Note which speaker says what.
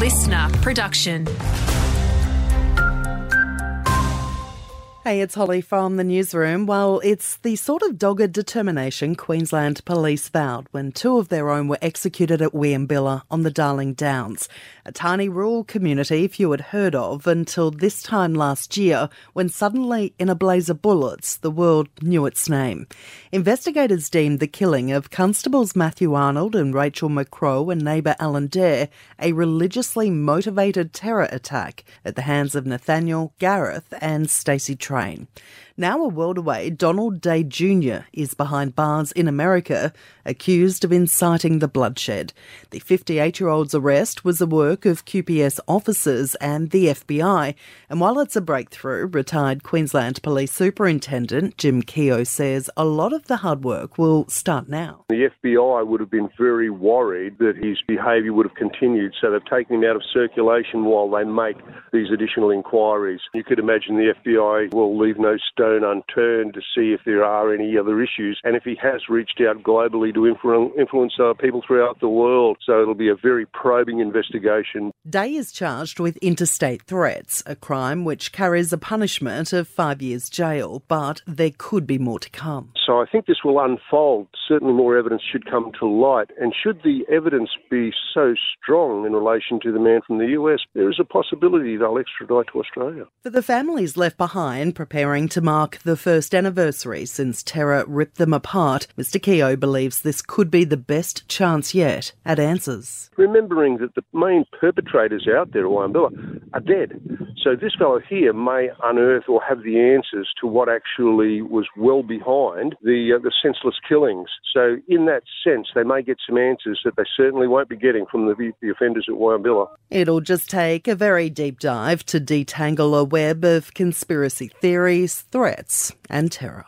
Speaker 1: listener production.
Speaker 2: Hey, it's Holly from the newsroom. Well, it's the sort of dogged determination Queensland police vowed when two of their own were executed at Wieambilla on the Darling Downs, a tiny rural community few had heard of until this time last year when suddenly, in a blaze of bullets, the world knew its name. Investigators deemed the killing of Constables Matthew Arnold and Rachel McCrow and neighbour Alan Dare a religiously motivated terror attack at the hands of Nathaniel, Gareth and Stacey Train. Now a world away, Donald Day Jr. is behind bars in America, accused of inciting the bloodshed. The 58 year old's arrest was the work of QPS officers and the FBI. And while it's a breakthrough, retired Queensland Police Superintendent Jim Keogh says a lot of the hard work will start now.
Speaker 3: The FBI would have been very worried that his behaviour would have continued, so they've taken him out of circulation while they make these additional inquiries. You could imagine the FBI will leave no stone unturned to see if there are any other issues and if he has reached out globally to influence uh, people throughout the world. So it'll be a very probing investigation.
Speaker 2: Day is charged with interstate threats, a crime which carries a punishment of five years jail, but there could be more to come.
Speaker 3: So I think this will unfold. Certainly more evidence should come to light. And should the evidence be so strong in relation to the man from the US, there is a possibility they'll extradite to Australia.
Speaker 2: For the families left behind preparing to mark the first anniversary since terror ripped them apart, Mr. Keogh believes this could be the best chance yet at answers.
Speaker 3: Remembering that the main perpetrators out there at Wieambilla are dead. So this fellow here may unearth or have the answers to what actually was well behind the, uh, the senseless killings. So in that sense, they may get some answers that they certainly won't be getting from the, the offenders at Wieambilla.
Speaker 2: It'll just take a very deep dive to detangle a web of conspiracy theories, threats, and terror.